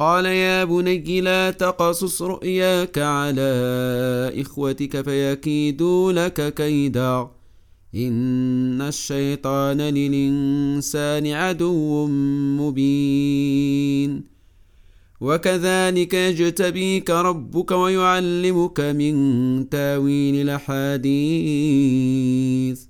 قال يا بني لا تقصص رؤياك على إخوتك فيكيدوا لك كيدا. إن الشيطان للإنسان عدو مبين. وكذلك يجتبيك ربك ويعلمك من تاويل الأحاديث.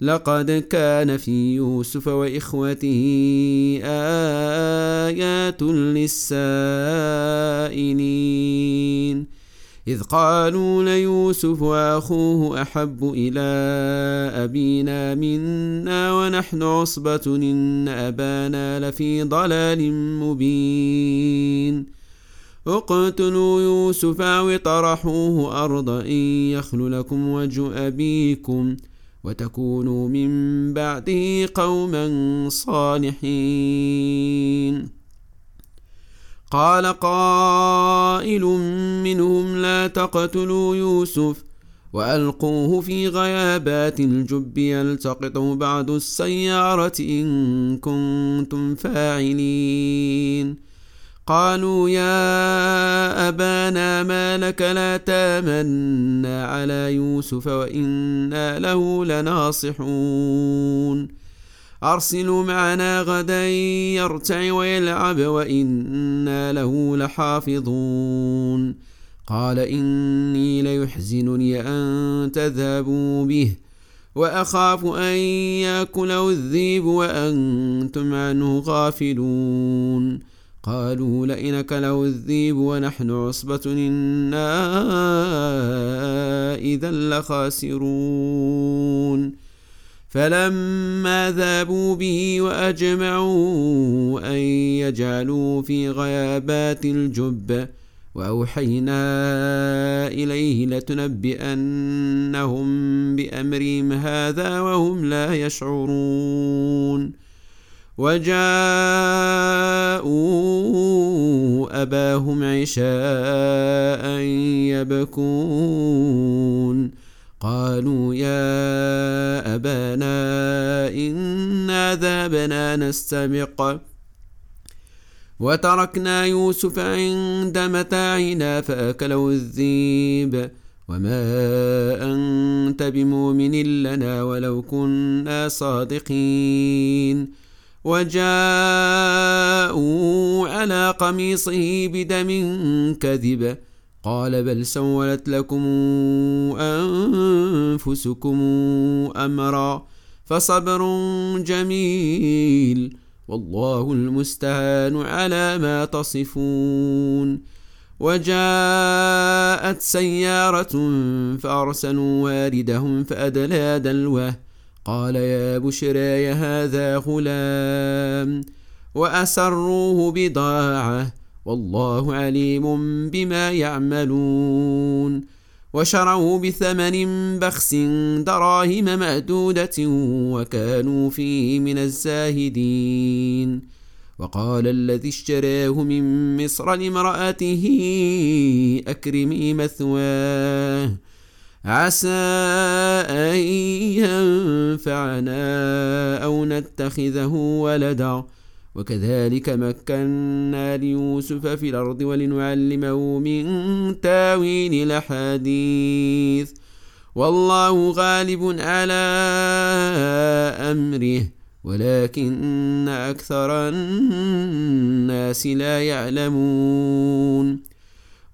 لقد كان في يوسف وإخوته آيات للسائلين. إذ قالوا ليوسف وأخوه أحب إلى أبينا منا ونحن عصبة إن أبانا لفي ضلال مبين. اقتلوا يوسف أو اطرحوه أرضا إن يخل لكم وجه أبيكم ۖ. وتكونوا من بعده قوما صالحين. قال قائل منهم لا تقتلوا يوسف وألقوه في غيابات الجب يلتقطه بعد السيارة إن كنتم فاعلين. قالوا يا أبانا ما لك لا تامنا على يوسف وإنا له لناصحون. أرسلوا معنا غدا يرتع ويلعب وإنا له لحافظون. قال إني ليحزنني أن تذهبوا به وأخاف أن يأكله الذيب وأنتم عنه غافلون. قالوا لئن كله الذيب ونحن عصبة إنا إذا لخاسرون. فلما ذابوا به وأجمعوا أن يجعلوا في غيابات الجب وأوحينا إليه لتنبئنهم بأمرهم هذا وهم لا يشعرون. وجاءوا أباهم عشاء يبكون قالوا يا أبانا إنا ذابنا نستبق وتركنا يوسف عند متاعنا فأكله الذيب وما أنت بمؤمن لنا ولو كنا صادقين وجاءوا على قميصه بدم كذب. قال بل سولت لكم أنفسكم أمرا فصبر جميل. والله المستهان على ما تصفون. وجاءت سيارة فأرسلوا واردهم فأدلى دلوه. قال يا بشرى هذا غلام وأسروه بضاعة والله عليم بما يعملون. وشروا بثمن بخس دراهم معدودة وكانوا فيه من الزاهدين. وقال الذي اشتراه من مصر لامرأته أكرمي مثواه. عسى أن ينفعنا نتخذه ولدا. وكذلك مكنا ليوسف في الأرض ولنعلمه من تاويل الأحاديث. والله غالب على أمره ولكن أكثر الناس لا يعلمون.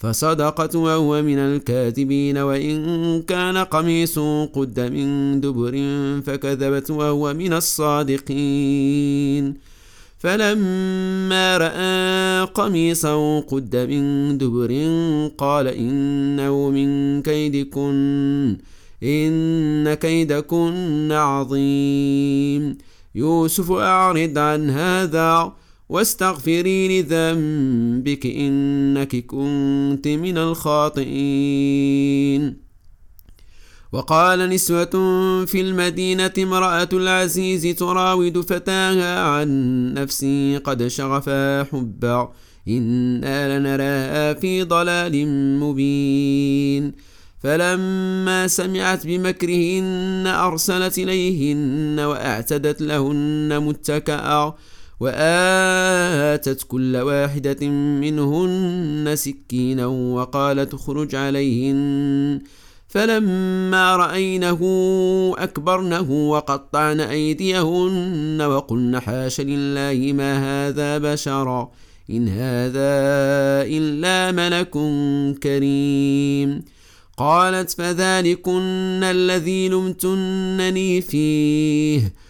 فصدقت وهو من الكاذبين وإن كان قميص قد من دبر فكذبت وهو من الصادقين. فلما رأى قميصه قد من دبر قال إنه من كيدكن إن كيدكن عظيم. يوسف أعرض عن هذا واستغفري لذنبك إنك كنت من الخاطئين. وقال نسوة في المدينة امرأة العزيز تراود فتاها عن نفسه قد شغفا حبا إنا لنراها في ضلال مبين. فلما سمعت بمكرهن أرسلت إليهن وأعتدت لهن متكأ. وآتت كل واحدة منهن سكينا وقالت اخرج عليهن. فلما رأينه أكبرنه وقطعن أيديهن وقلن حاش لله ما هذا بشرا إن هذا إلا ملك كريم. قالت فذلكن الذي لمتنني فيه.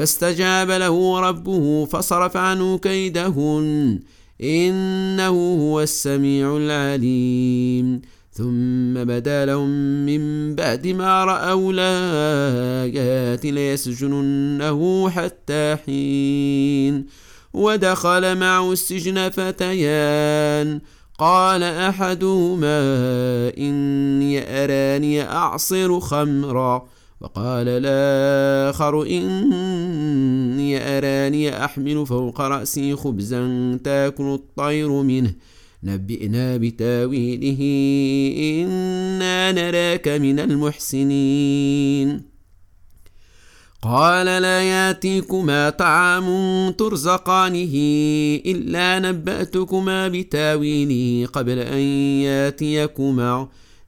فاستجاب له ربه فصرف عنه كيدهن إنه هو السميع العليم. ثم بدا لهم من بعد ما رأوا الآيات ليسجننه حتى حين ودخل معه السجن فتيان. قال أحدهما إني أراني أعصر خمرًا. وقال الآخر إني أراني أحمل فوق رأسي خبزا تأكل الطير منه. نبئنا بتأويله إنا نراك من المحسنين. قال لا ياتيكما طعام ترزقانه إلا نبأتكما بتأويله قبل أن ياتيكما.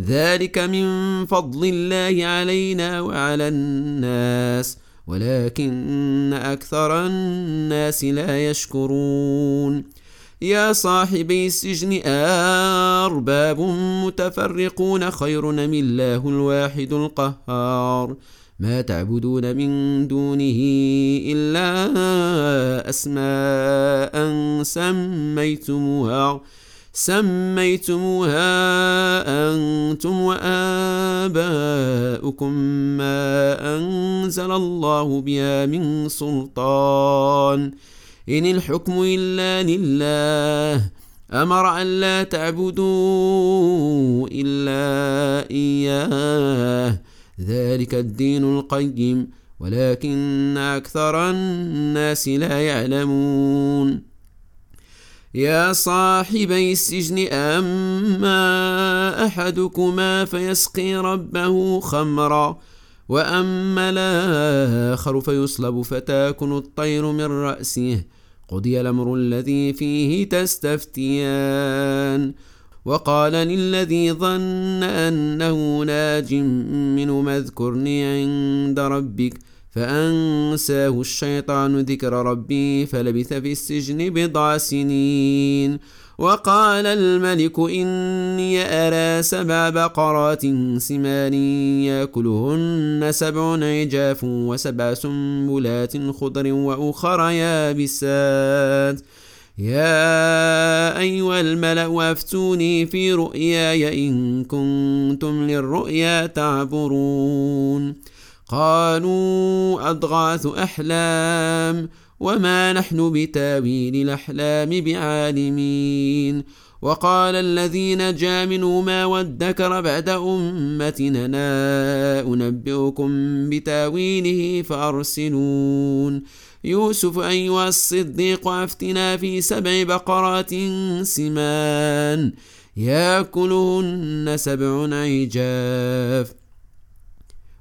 ذلك من فضل الله علينا وعلى الناس ولكن أكثر الناس لا يشكرون. يا صاحبي السجن أرباب متفرقون خير من الله الواحد القهار. ما تعبدون من دونه إلا أسماء سميتموها. سميتموها أنتم وآباؤكم ما أنزل الله بها من سلطان. إن الحكم إلا لله. أمر أن لا تعبدوا إلا إياه. ذلك الدين القيم. ولكن أكثر الناس لا يعلمون. يا صاحبي السجن أما أحدكما فيسقي ربه خمرا وأما الآخر فيصلب فتاكن الطير من رأسه قضي الأمر الذي فيه تستفتيان. وقال للذي ظن أنه ناج منه اذكرني عند ربك فأنساه الشيطان ذكر ربي فلبث في السجن بضع سنين. وقال الملك إني أرى سبع بقرات سمان يأكلهن سبع عجاف وسبع سنبلات خضر وأخر يابسات. يا أيها الملأ أفتوني في رؤياي إن كنتم للرؤيا تعبرون. قالوا أضغاث أحلام وما نحن بتاويل الأحلام بعالمين وقال الذين جاء منهما وادكر بعد أمتنا أنبئكم بتاويله فأرسلون يوسف أيها الصديق أفتنا في سبع بقرات سمان ياكلهن سبع عجاف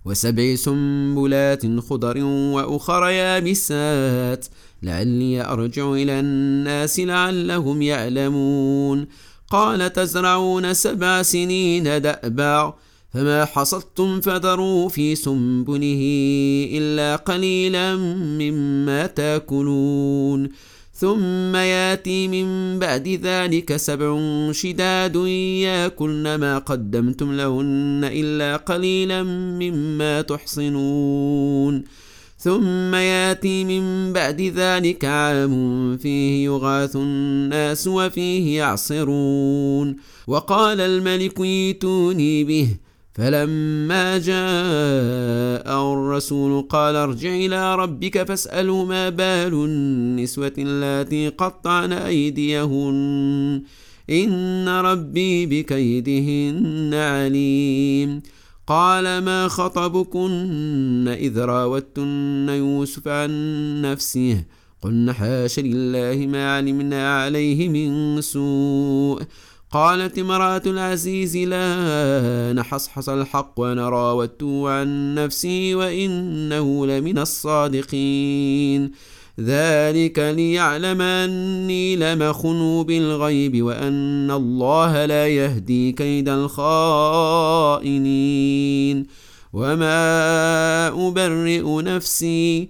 وسبع سنبلات خضر وأخر يابسات. لعلي أرجع إلى الناس لعلهم يعلمون. قال تزرعون سبع سنين دأبا. فما حصدتم فذروا في سنبله إلا قليلا مما تأكلون. ثم ياتي من بعد ذلك سبع شداد ياكلن ما قدمتم لهن إلا قليلا مما تحصنون. ثم ياتي من بعد ذلك عام فيه يغاث الناس وفيه يعصرون. وقال الملك ايتوني به فلما جاء الرسول قال ارجع إلى ربك فاسأله ما بال النسوة اللاتي قطعن أيديهن. إن ربي بكيدهن عليم. قال ما خطبكن إذ راوتن يوسف عن نفسه؟ قلن حاش لله ما علمنا عليه من سوء. قالت امرأة العزيز لا نحصحص الحق وأنا راودته عن نفسي وإنه لمن الصادقين. ذلك ليعلم أني لمخن بالغيب وأن الله لا يهدي كيد الخائنين. وما أبرئ نفسي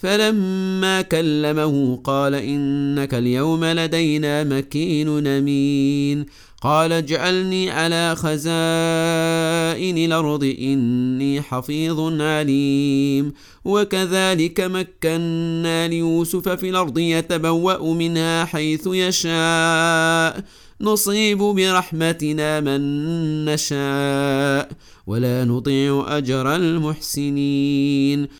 فلما كلمه قال إنك اليوم لدينا مكين أمين. قال اجعلني على خزائن الأرض إني حفيظ عليم. وكذلك مكنا ليوسف في الأرض يتبوأ منها حيث يشاء. نصيب برحمتنا من نشاء. ولا نطيع أجر المحسنين.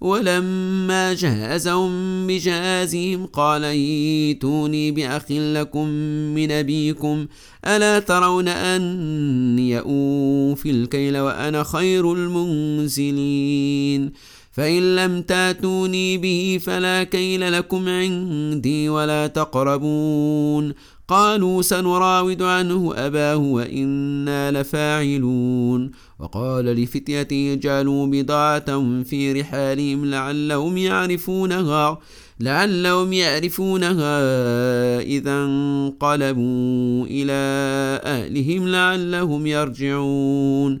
ولما جهزهم بجهازهم قال ايتوني بأخ لكم من أبيكم ألا ترون أني أوفي الكيل وأنا خير المنزلين؟ فإن لم تاتوني به فلا كيل لكم عندي ولا تقربون. قالوا سنراود عنه أباه وإنا لفاعلون. وقال لفتيته جعلوا بضاعة في رحالهم لعلهم يعرفونها لعلهم يعرفونها إذا انقلبوا إلى أهلهم لعلهم يرجعون.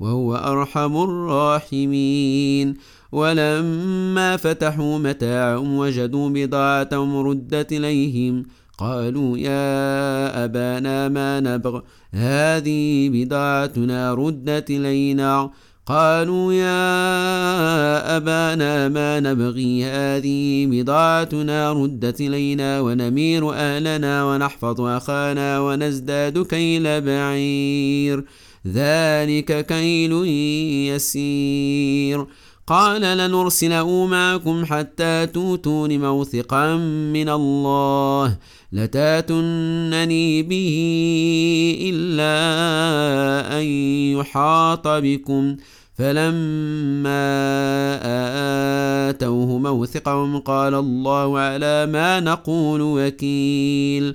وهو أرحم الراحمين. ولما فتحوا متاعهم وجدوا بضاعتهم ردت إليهم قالوا يا أبانا ما نبغ هذه بضاعتنا ردت إلينا. قالوا يا أبانا ما نبغي هذه بضاعتنا ردت إلينا ونمير أهلنا ونحفظ أخانا ونزداد كيل بعير. ذلك كيل يسير. قال لنرسله معكم حتى توتون موثقا من الله لتاتنني به إلا أن يحاط بكم. فلما آتوه موثقهم قال الله على ما نقول وكيل.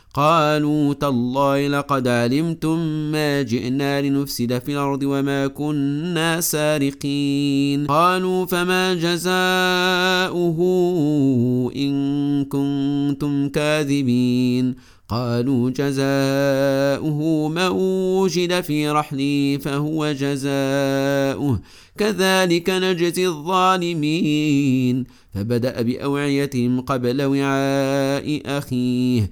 قالوا تالله لقد علمتم ما جئنا لنفسد في الأرض وما كنا سارقين. قالوا فما جزاؤه إن كنتم كاذبين. قالوا جزاؤه من وجد في رحله فهو جزاؤه. كذلك نجزي الظالمين. فبدأ بأوعيتهم قبل وعاء أخيه.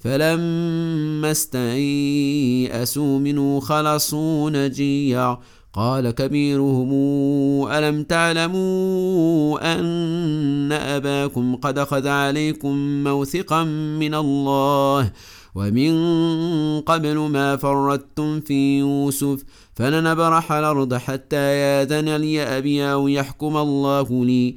فلما استيئسوا منه خلصوا نجيا. قال كبيرهم ألم تعلموا أن أباكم قد أخذ عليكم موثقا من الله ومن قبل ما فردتم في يوسف؟ فلنبرح الأرض حتى ياذن لي أبي أو يحكم الله لي.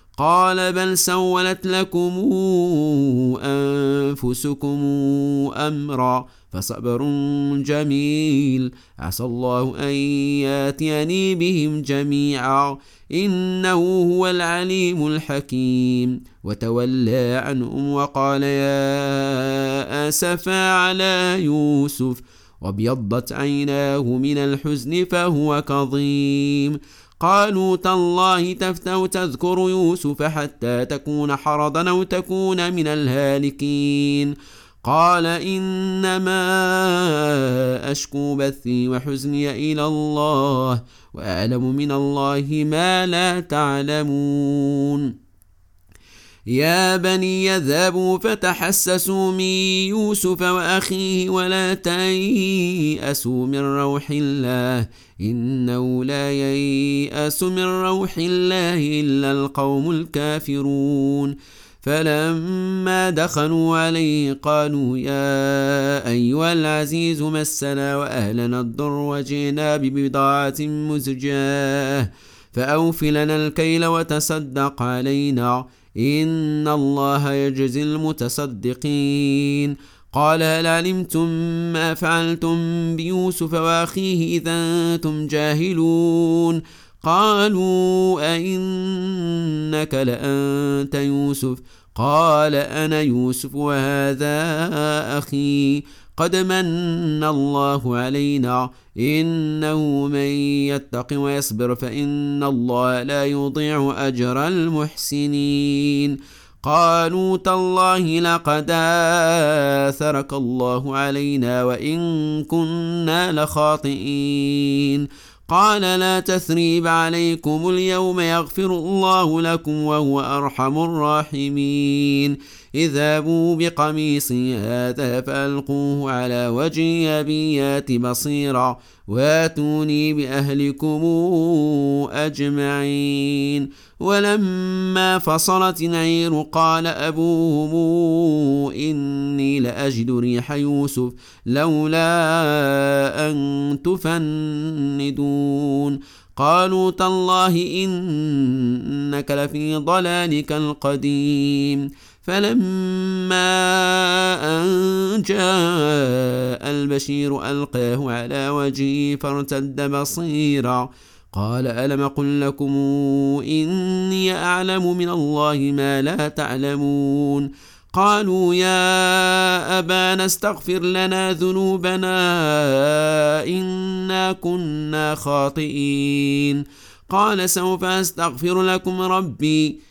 قال بل سولت لكم أنفسكم أمرا فصبر جميل. عسى الله أن ياتيني بهم جميعا. إنه هو العليم الحكيم. وتولى عنهم وقال يا آسفا على يوسف. وابيضت عيناه من الحزن فهو كظيم. قالوا تالله تفتو تذكر يوسف حتى تكون حرضا أو تكون من الهالكين. قال إنما أشكو بثي وحزني إلى الله وأعلم من الله ما لا تعلمون. يا بني يذهبوا فتحسسوا من يوسف وأخيه ولا تيأسوا من روح الله. إنه لا ييأس من روح الله إلا القوم الكافرون. فلما دخلوا عليه قالوا يا أيها العزيز مسنا وأهلنا الضر وجئنا ببضاعة مزجاة. فأوف لنا الكيل وتصدق علينا. إن الله يجزي المتصدقين. قال هل علمتم ما فعلتم بيوسف وأخيه إذا أنتم جاهلون؟ قالوا أئنك لأنت يوسف. قال أنا يوسف وهذا أخي. قد من الله علينا. إنه من يتق ويصبر فإن الله لا يضيع أجر المحسنين. قالوا تالله لقد آثرك الله علينا وإن كنا لخاطئين. قال لا تثريب عليكم اليوم يغفر الله لكم وهو أرحم الراحمين. اذهبوا بقميصي هذا فألقوه على وجه أبيات بصيرا وآتوني بأهلكم أجمعين. ولما فصلت العير قال أبوهم إني لأجد ريح يوسف لولا أن تفندون. قالوا تالله إنك لفي ضلالك القديم. فلما أن جاء البشير ألقاه على وجهه فارتد بصيرا. قال ألم قل لكم إني أعلم من الله ما لا تعلمون. قالوا يا أبانا استغفر لنا ذنوبنا إنا كنا خاطئين. قال سوف أستغفر لكم ربي.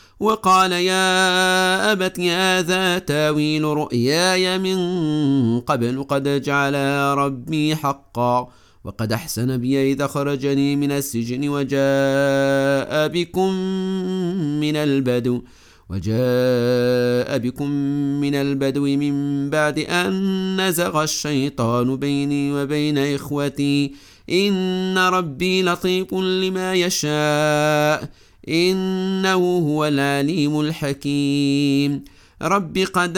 وقال يا أبت هذا تاويل رؤياي من قبل قد جعل ربي حقا وقد أحسن بي إذا خرجني من السجن وجاء بكم من البدو وجاء بكم من البدو من بعد أن نزغ الشيطان بيني وبين إخوتي. إن ربي لطيف لما يشاء. إنه هو العليم الحكيم. رب قد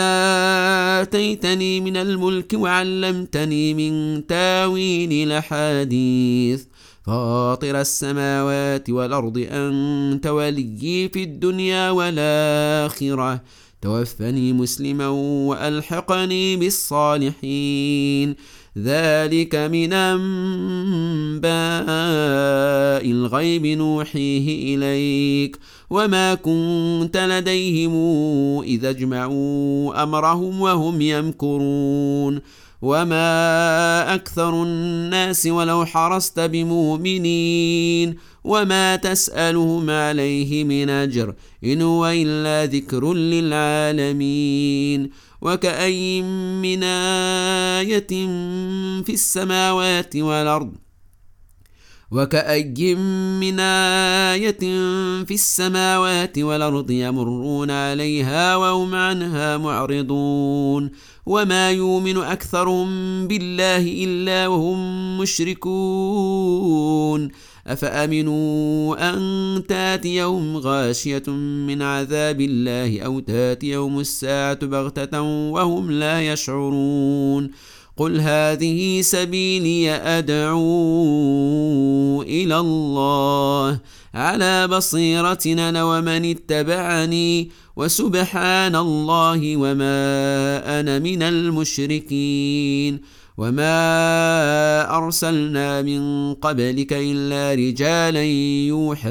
آتيتني من الملك وعلمتني من تاويل الأحاديث. فاطر السماوات والأرض أنت وليي في الدنيا والآخرة. توفني مسلما وألحقني بالصالحين. ذلك من أنباء الغيب نوحيه إليك. وما كنت لديهم إذا أجمعوا أمرهم وهم يمكرون. وما أكثر الناس ولو حرصت بمؤمنين. وما تسألهم عليه من أجر إن هو إلا ذكر للعالمين. وكأي من آية في السماوات والأرض. وكأي من آية في السماوات والأرض يمرون عليها وهم عنها معرضون. وما يؤمن أكثرهم بالله إلا وهم مشركون أفأمنوا أن تاتيهم غاشية من عذاب الله أو تاتيهم الساعة بغتة وهم لا يشعرون قل هذه سبيلي أدعو إلى الله على بصيرة أنا ومن اتبعني وسبحان الله وما أنا من المشركين وما أرسلنا من قبلك إلا رجالا يوحى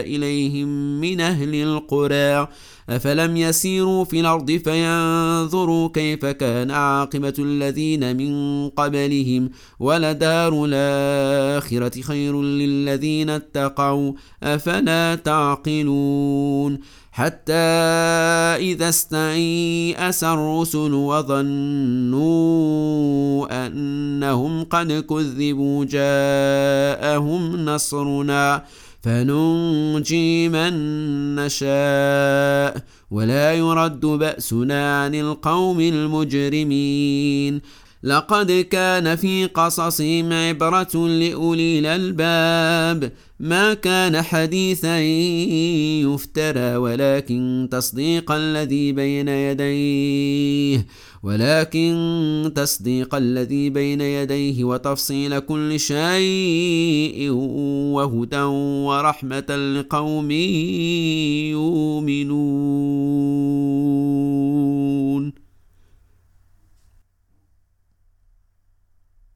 إليهم من أهل القرى. أفلم يسيروا في الأرض فينظروا كيف كان عاقبة الذين من قبلهم ولدار الآخرة خير للذين اتقوا. أفلا تعقلون؟ حتى إذا استيأس الرسل وظنوا أنهم قد كذبوا جاءهم نصرنا فننجي من نشاء ولا يرد بأسنا عن القوم المجرمين لقد كان في قصصهم عبرة لأولي الألباب. ما كان حديثا يفترى ولكن تصديق الذي بين يديه ولكن تصديق الذي بين يديه وتفصيل كل شيء وهدى ورحمة لقوم يؤمنون.